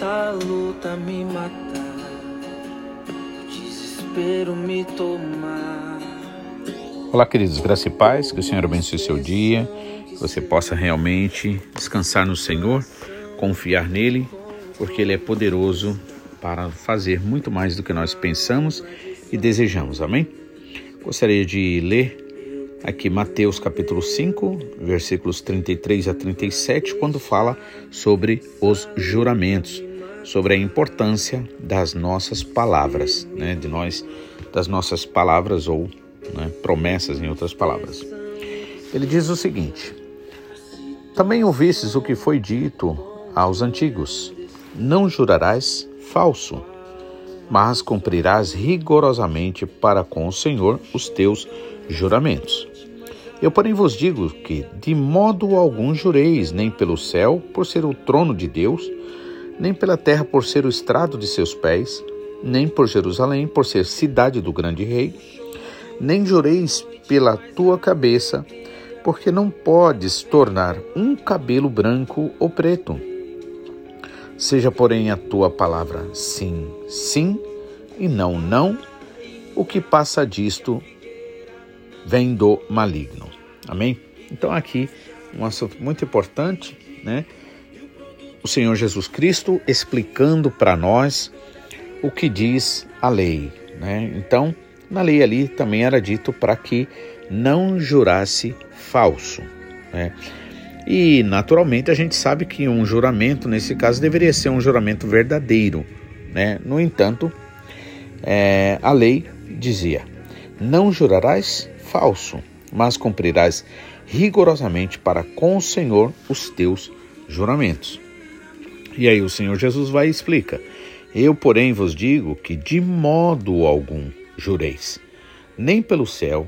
essa luta me matar, desespero me tomar. Olá, queridos, graça e paz, que o Senhor abençoe seu dia, que você possa realmente descansar no Senhor, confiar nele, porque ele é poderoso para fazer muito mais do que nós pensamos e desejamos. Amém? Gostaria de ler aqui Mateus capítulo 5, versículos 33 a 37, quando fala sobre os juramentos, sobre a importância das nossas palavras, né, de nós, das nossas palavras ou né, promessas, em outras palavras. Ele diz o seguinte: Também ouvistes o que foi dito aos antigos: Não jurarás falso, mas cumprirás rigorosamente para com o Senhor os teus juramentos. Eu, porém, vos digo que de modo algum jureis, nem pelo céu, por ser o trono de Deus, nem pela terra, por ser o estrado de seus pés, nem por Jerusalém, por ser cidade do grande rei, nem jureis pela tua cabeça, porque não podes tornar um cabelo branco ou preto. Seja, porém, a tua palavra sim, sim, e não, não, o que passa disto vem do maligno. Amém? Então, aqui, um assunto muito importante, né? O Senhor Jesus Cristo explicando para nós o que diz a lei, né? Então, na lei ali também era dito para que não jurasse falso, né? E naturalmente a gente sabe que um juramento nesse caso deveria ser um juramento verdadeiro, né? No entanto, é, a lei dizia: não jurarás falso, mas cumprirás rigorosamente para com o Senhor os teus juramentos. E aí o Senhor Jesus vai e explica: Eu, porém, vos digo que de modo algum jureis, nem pelo céu,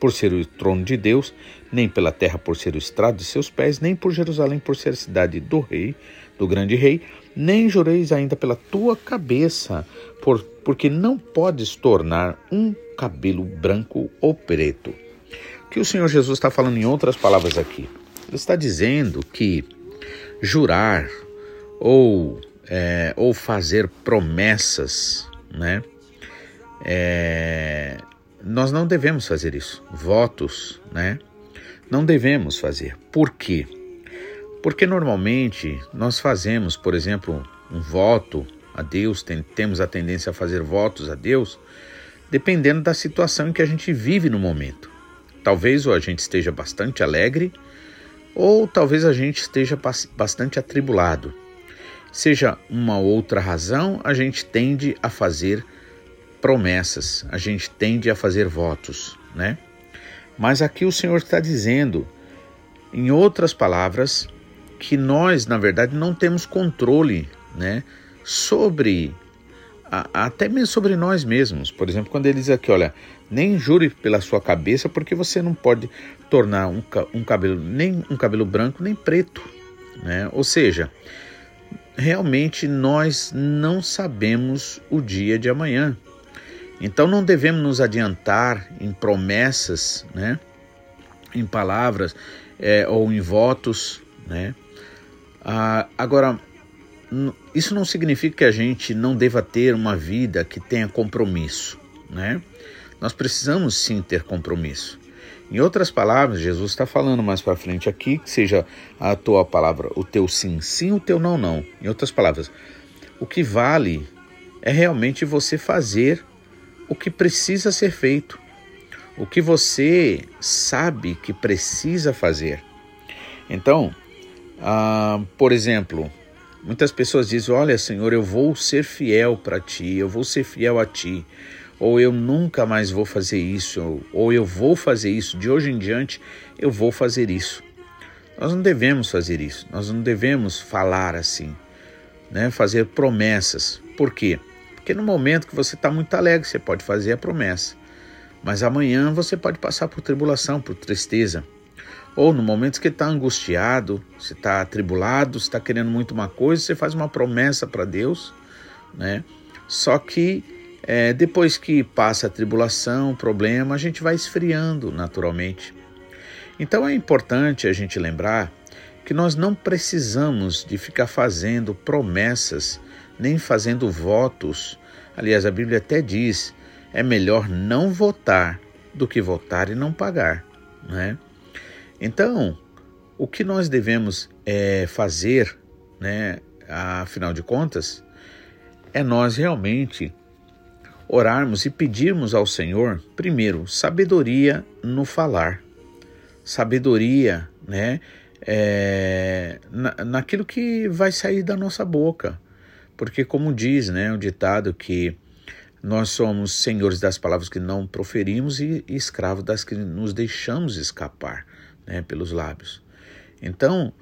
por ser o trono de Deus, nem pela terra, por ser o estrado de seus pés, nem por Jerusalém, por ser a cidade do rei, do grande rei, nem jureis ainda pela tua cabeça, por, porque não podes tornar um cabelo branco ou preto. O que o Senhor Jesus está falando em outras palavras aqui? Ele está dizendo que jurar ou, é, ou fazer promessas, né? É, nós não devemos fazer isso. Votos, né? Não devemos fazer. Por quê? Porque normalmente nós fazemos, por exemplo, um voto a Deus, tem, temos a tendência a fazer votos a Deus, dependendo da situação em que a gente vive no momento. Talvez ou a gente esteja bastante alegre, ou talvez a gente esteja bastante atribulado. Seja uma outra razão, a gente tende a fazer promessas, a gente tende a fazer votos, né? Mas aqui o Senhor está dizendo, em outras palavras, que nós, na verdade, não temos controle, né, sobre até mesmo sobre nós mesmos. Por exemplo, quando ele diz aqui, olha, nem jure pela sua cabeça, porque você não pode tornar um, um cabelo nem um cabelo branco nem preto, né? Ou seja, realmente nós não sabemos o dia de amanhã. Então não devemos nos adiantar em promessas, né? Em palavras é, ou em votos, né? Ah, agora isso não significa que a gente não deva ter uma vida que tenha compromisso, né? Nós precisamos sim ter compromisso. Em outras palavras, Jesus está falando mais para frente aqui que seja a tua palavra, o teu sim, sim, o teu não, não. Em outras palavras, o que vale é realmente você fazer o que precisa ser feito, o que você sabe que precisa fazer. Então, ah, por exemplo, Muitas pessoas dizem: Olha, Senhor, eu vou ser fiel para ti, eu vou ser fiel a ti, ou eu nunca mais vou fazer isso, ou eu vou fazer isso, de hoje em diante eu vou fazer isso. Nós não devemos fazer isso, nós não devemos falar assim, né? fazer promessas. Por quê? Porque no momento que você está muito alegre, você pode fazer a promessa, mas amanhã você pode passar por tribulação, por tristeza. Ou no momento que está angustiado, você está atribulado, está querendo muito uma coisa, você faz uma promessa para Deus, né? Só que é, depois que passa a tribulação, o problema, a gente vai esfriando naturalmente. Então é importante a gente lembrar que nós não precisamos de ficar fazendo promessas nem fazendo votos. Aliás, a Bíblia até diz: é melhor não votar do que votar e não pagar. Né? Então, o que nós devemos é, fazer, né, afinal de contas, é nós realmente orarmos e pedirmos ao Senhor, primeiro, sabedoria no falar, sabedoria, né, é, na, naquilo que vai sair da nossa boca, porque como diz, né, o ditado que nós somos senhores das palavras que não proferimos e, e escravos das que nos deixamos escapar, né, pelos lábios. Então,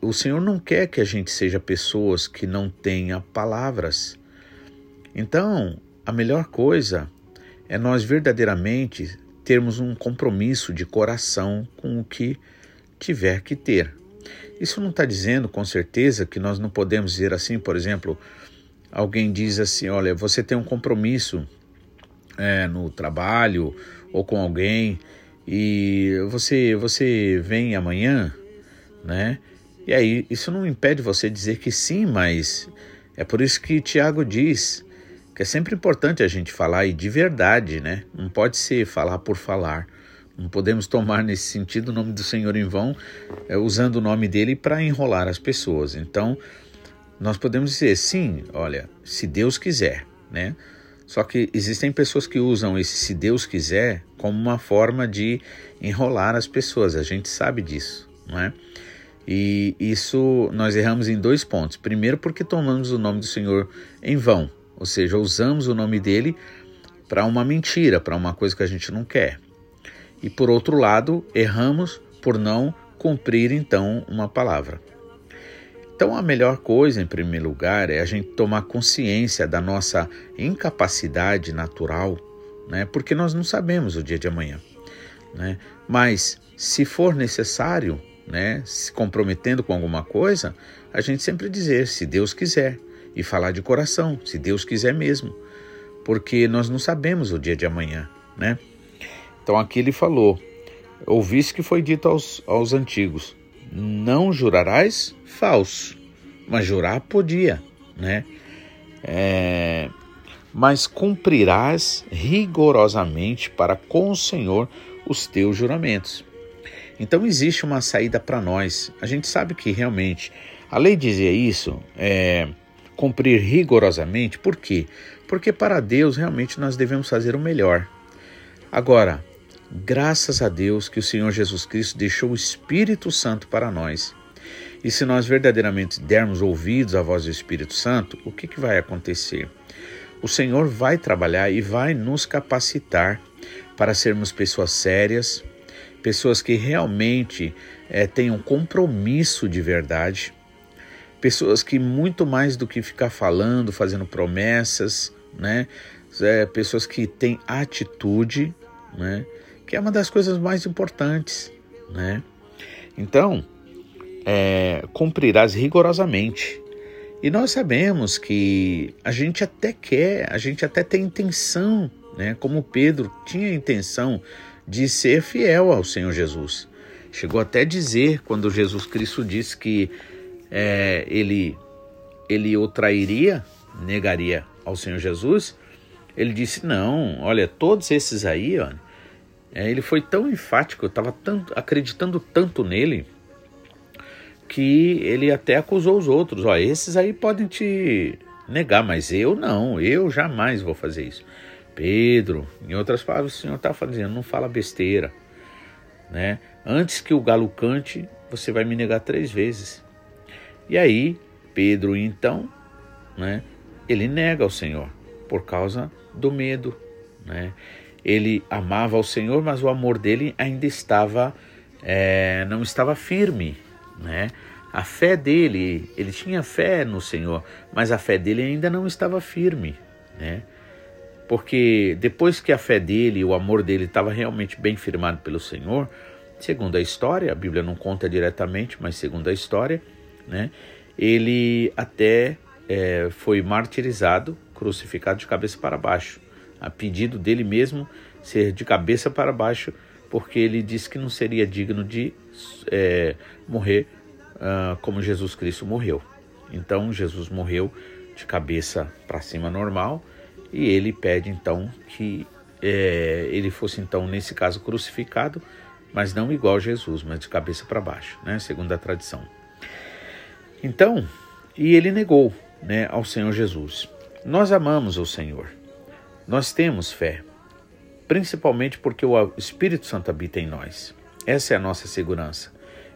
o Senhor não quer que a gente seja pessoas que não tenha palavras. Então, a melhor coisa é nós verdadeiramente termos um compromisso de coração com o que tiver que ter. Isso não está dizendo, com certeza, que nós não podemos dizer assim, por exemplo, alguém diz assim: olha, você tem um compromisso é, no trabalho ou com alguém e você, você vem amanhã, né? E aí, isso não impede você dizer que sim, mas é por isso que Tiago diz que é sempre importante a gente falar e de verdade, né? Não pode ser falar por falar. Não podemos tomar nesse sentido o nome do Senhor em vão, é, usando o nome dele para enrolar as pessoas. Então, nós podemos dizer sim, olha, se Deus quiser, né? Só que existem pessoas que usam esse se Deus quiser como uma forma de enrolar as pessoas. A gente sabe disso, não é? E isso nós erramos em dois pontos. Primeiro, porque tomamos o nome do Senhor em vão, ou seja, usamos o nome dele para uma mentira, para uma coisa que a gente não quer. E por outro lado, erramos por não cumprir então uma palavra. Então, a melhor coisa, em primeiro lugar, é a gente tomar consciência da nossa incapacidade natural, né? porque nós não sabemos o dia de amanhã. Né? Mas, se for necessário, né, se comprometendo com alguma coisa, a gente sempre dizer, se Deus quiser e falar de coração, se Deus quiser mesmo, porque nós não sabemos o dia de amanhã, né? Então aqui ele falou: ouviste que foi dito aos, aos antigos: não jurarás falso, mas jurar podia, né? É, mas cumprirás rigorosamente para com o Senhor os teus juramentos. Então existe uma saída para nós. A gente sabe que realmente a lei dizia isso, é, cumprir rigorosamente, por quê? Porque para Deus realmente nós devemos fazer o melhor. Agora, graças a Deus que o Senhor Jesus Cristo deixou o Espírito Santo para nós. E se nós verdadeiramente dermos ouvidos à voz do Espírito Santo, o que, que vai acontecer? O Senhor vai trabalhar e vai nos capacitar para sermos pessoas sérias, pessoas que realmente é, tenham compromisso de verdade, pessoas que muito mais do que ficar falando, fazendo promessas, né? É, pessoas que têm atitude, né? Que é uma das coisas mais importantes, né? Então, é, cumprirás rigorosamente. E nós sabemos que a gente até quer, a gente até tem intenção, né? Como Pedro tinha intenção de ser fiel ao Senhor Jesus. Chegou até a dizer quando Jesus Cristo disse que é, ele, ele o trairia, negaria ao Senhor Jesus, ele disse: Não, olha, todos esses aí, ó, é, ele foi tão enfático, eu estava acreditando tanto nele, que ele até acusou os outros: Ó, esses aí podem te negar, mas eu não, eu jamais vou fazer isso. Pedro, em outras palavras, o Senhor está fazendo, não fala besteira. Né? Antes que o galo cante, você vai me negar três vezes. E aí, Pedro, então, né, ele nega ao Senhor por causa do medo. Né? Ele amava ao Senhor, mas o amor dele ainda estava, é, não estava firme. Né? A fé dele, ele tinha fé no Senhor, mas a fé dele ainda não estava firme. Né? Porque depois que a fé dele o amor dele estava realmente bem firmado pelo Senhor, segundo a história, a Bíblia não conta diretamente, mas segundo a história, né? Ele até é, foi martirizado, crucificado de cabeça para baixo, a pedido dele mesmo ser de cabeça para baixo, porque ele disse que não seria digno de é, morrer uh, como Jesus Cristo morreu. Então Jesus morreu de cabeça para cima normal, e ele pede então que é, ele fosse então nesse caso crucificado, mas não igual Jesus, mas de cabeça para baixo, né, segundo a tradição. Então, e ele negou, né, ao Senhor Jesus. Nós amamos o Senhor. Nós temos fé, principalmente porque o Espírito Santo habita em nós. Essa é a nossa segurança.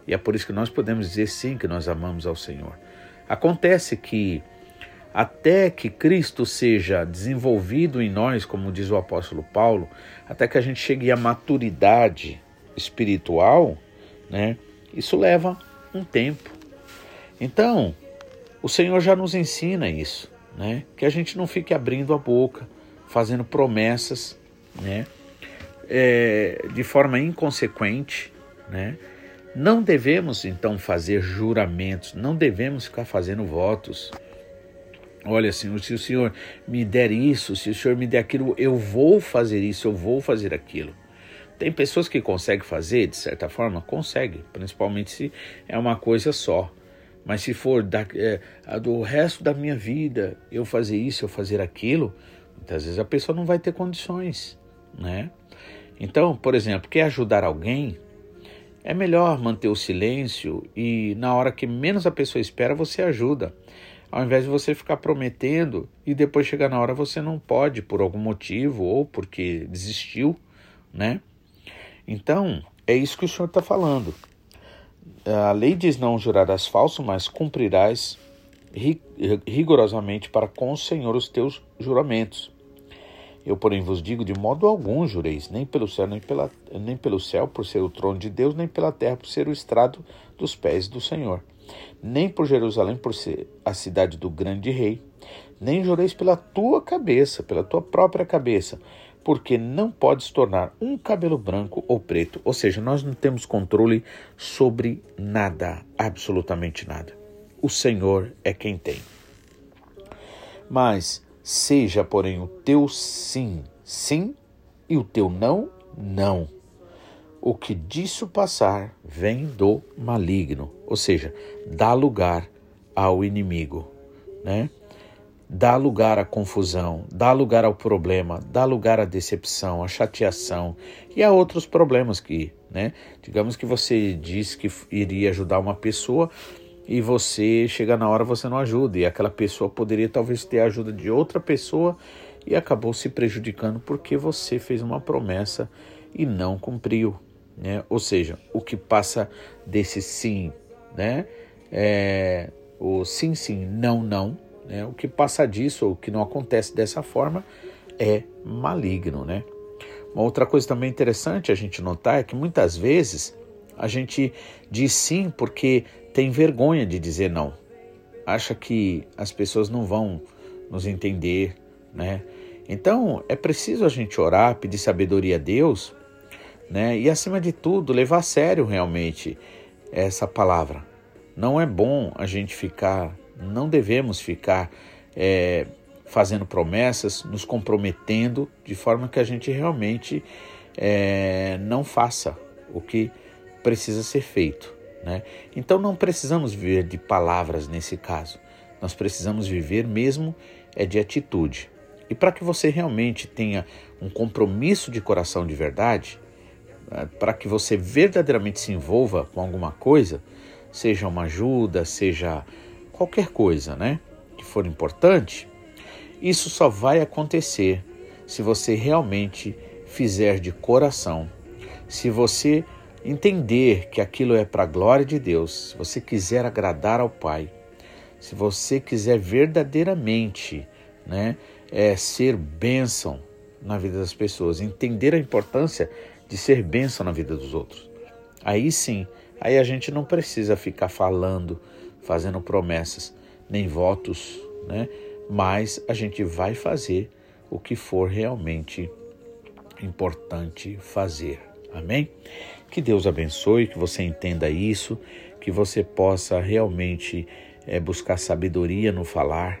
E é por isso que nós podemos dizer sim que nós amamos ao Senhor. Acontece que até que Cristo seja desenvolvido em nós, como diz o apóstolo Paulo, até que a gente chegue à maturidade espiritual, né? Isso leva um tempo. Então, o Senhor já nos ensina isso, né? Que a gente não fique abrindo a boca, fazendo promessas, né? É, de forma inconsequente, né? Não devemos então fazer juramentos, não devemos ficar fazendo votos. Olha, Senhor, se o Senhor me der isso, se o Senhor me der aquilo, eu vou fazer isso, eu vou fazer aquilo. Tem pessoas que conseguem fazer, de certa forma, consegue, principalmente se é uma coisa só. Mas se for da, é, do resto da minha vida eu fazer isso, eu fazer aquilo, muitas vezes a pessoa não vai ter condições, né? Então, por exemplo, quer ajudar alguém, é melhor manter o silêncio e na hora que menos a pessoa espera, você ajuda. Ao invés de você ficar prometendo e depois chegar na hora você não pode por algum motivo ou porque desistiu, né? Então, é isso que o Senhor está falando. A lei diz não jurarás falso, mas cumprirás rigorosamente para com o Senhor os teus juramentos. Eu, porém, vos digo: de modo algum jureis, nem pelo céu, nem, pela, nem pelo céu, por ser o trono de Deus, nem pela terra, por ser o estrado dos pés do Senhor, nem por Jerusalém, por ser a cidade do grande rei, nem jureis pela tua cabeça, pela tua própria cabeça, porque não podes tornar um cabelo branco ou preto. Ou seja, nós não temos controle sobre nada, absolutamente nada. O Senhor é quem tem. Mas Seja, porém, o teu sim, sim, e o teu não, não. O que disso passar vem do maligno, ou seja, dá lugar ao inimigo, né? Dá lugar à confusão, dá lugar ao problema, dá lugar à decepção, à chateação e a outros problemas que, né? Digamos que você disse que iria ajudar uma pessoa, e você chega na hora você não ajuda e aquela pessoa poderia talvez ter a ajuda de outra pessoa e acabou se prejudicando porque você fez uma promessa e não cumpriu, né? Ou seja, o que passa desse sim, né? É, o sim, sim, não, não, né? O que passa disso ou que não acontece dessa forma é maligno, né? Uma outra coisa também interessante a gente notar é que muitas vezes a gente diz sim porque tem vergonha de dizer não. Acha que as pessoas não vão nos entender, né? Então é preciso a gente orar, pedir sabedoria a Deus, né? E acima de tudo levar a sério realmente essa palavra. Não é bom a gente ficar, não devemos ficar é, fazendo promessas, nos comprometendo de forma que a gente realmente é, não faça o que precisa ser feito. Né? Então não precisamos viver de palavras nesse caso, nós precisamos viver mesmo é de atitude. E para que você realmente tenha um compromisso de coração de verdade, é, para que você verdadeiramente se envolva com alguma coisa, seja uma ajuda, seja qualquer coisa, né, que for importante, isso só vai acontecer se você realmente fizer de coração, se você entender que aquilo é para a glória de Deus, se você quiser agradar ao Pai, se você quiser verdadeiramente né, é, ser bênção na vida das pessoas, entender a importância de ser bênção na vida dos outros, aí sim, aí a gente não precisa ficar falando, fazendo promessas, nem votos, né? mas a gente vai fazer o que for realmente importante fazer. Amém? Que Deus abençoe, que você entenda isso, que você possa realmente é, buscar sabedoria no falar,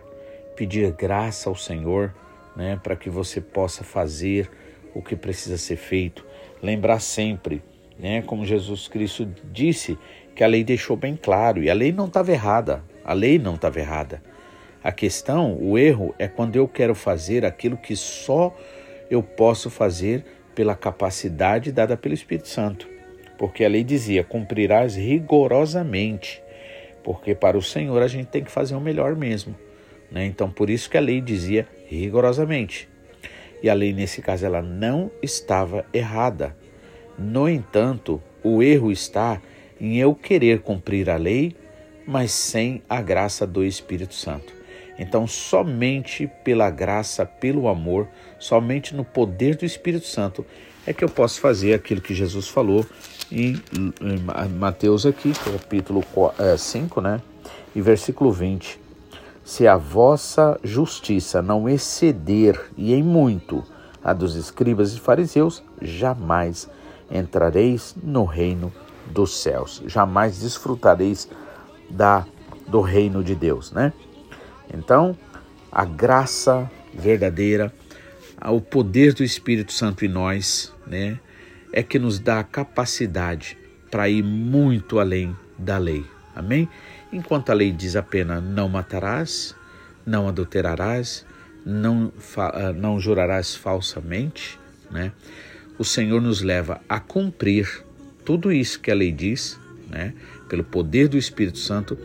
pedir graça ao Senhor, né, para que você possa fazer o que precisa ser feito. Lembrar sempre, né, como Jesus Cristo disse, que a lei deixou bem claro, e a lei não estava errada, a lei não estava errada. A questão, o erro, é quando eu quero fazer aquilo que só eu posso fazer pela capacidade dada pelo Espírito Santo. Porque a lei dizia: cumprirás rigorosamente. Porque para o Senhor a gente tem que fazer o melhor mesmo. Né? Então, por isso que a lei dizia rigorosamente. E a lei, nesse caso, ela não estava errada. No entanto, o erro está em eu querer cumprir a lei, mas sem a graça do Espírito Santo. Então, somente pela graça, pelo amor, somente no poder do Espírito Santo é que eu posso fazer aquilo que Jesus falou em, Mateus aqui, capítulo 5, é, né? E versículo 20. Se a vossa justiça não exceder e em muito a dos escribas e fariseus, jamais entrareis no reino dos céus. Jamais desfrutareis da do reino de Deus, né? Então, a graça verdadeira, o poder do Espírito Santo em nós, né, é que nos dá a capacidade para ir muito além da lei. Amém? Enquanto a lei diz apenas não matarás, não adulterarás, não, ah, não jurarás falsamente, né? O Senhor nos leva a cumprir tudo isso que a lei diz, né? Pelo poder do Espírito Santo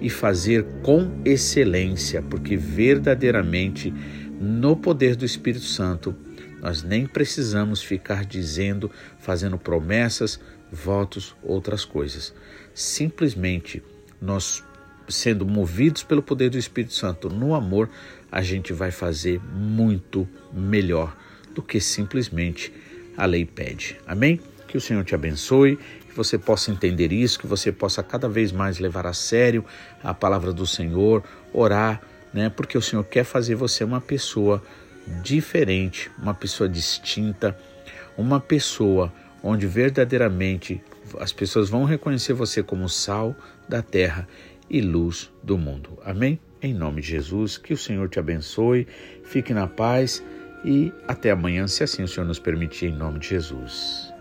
e fazer com excelência, porque verdadeiramente no poder do Espírito Santo nós nem precisamos ficar dizendo, fazendo promessas, votos, outras coisas. Simplesmente nós sendo movidos pelo poder do Espírito Santo no amor, a gente vai fazer muito melhor do que simplesmente a lei pede. Amém? Que o Senhor te abençoe, que você possa entender isso, que você possa cada vez mais levar a sério a palavra do Senhor, orar, né? Porque o Senhor quer fazer você uma pessoa diferente, uma pessoa distinta, uma pessoa onde verdadeiramente as pessoas vão reconhecer você como sal da terra e luz do mundo. Amém? Em nome de Jesus, que o Senhor te abençoe, fique na paz e até amanhã, se assim o Senhor nos permitir, em nome de Jesus.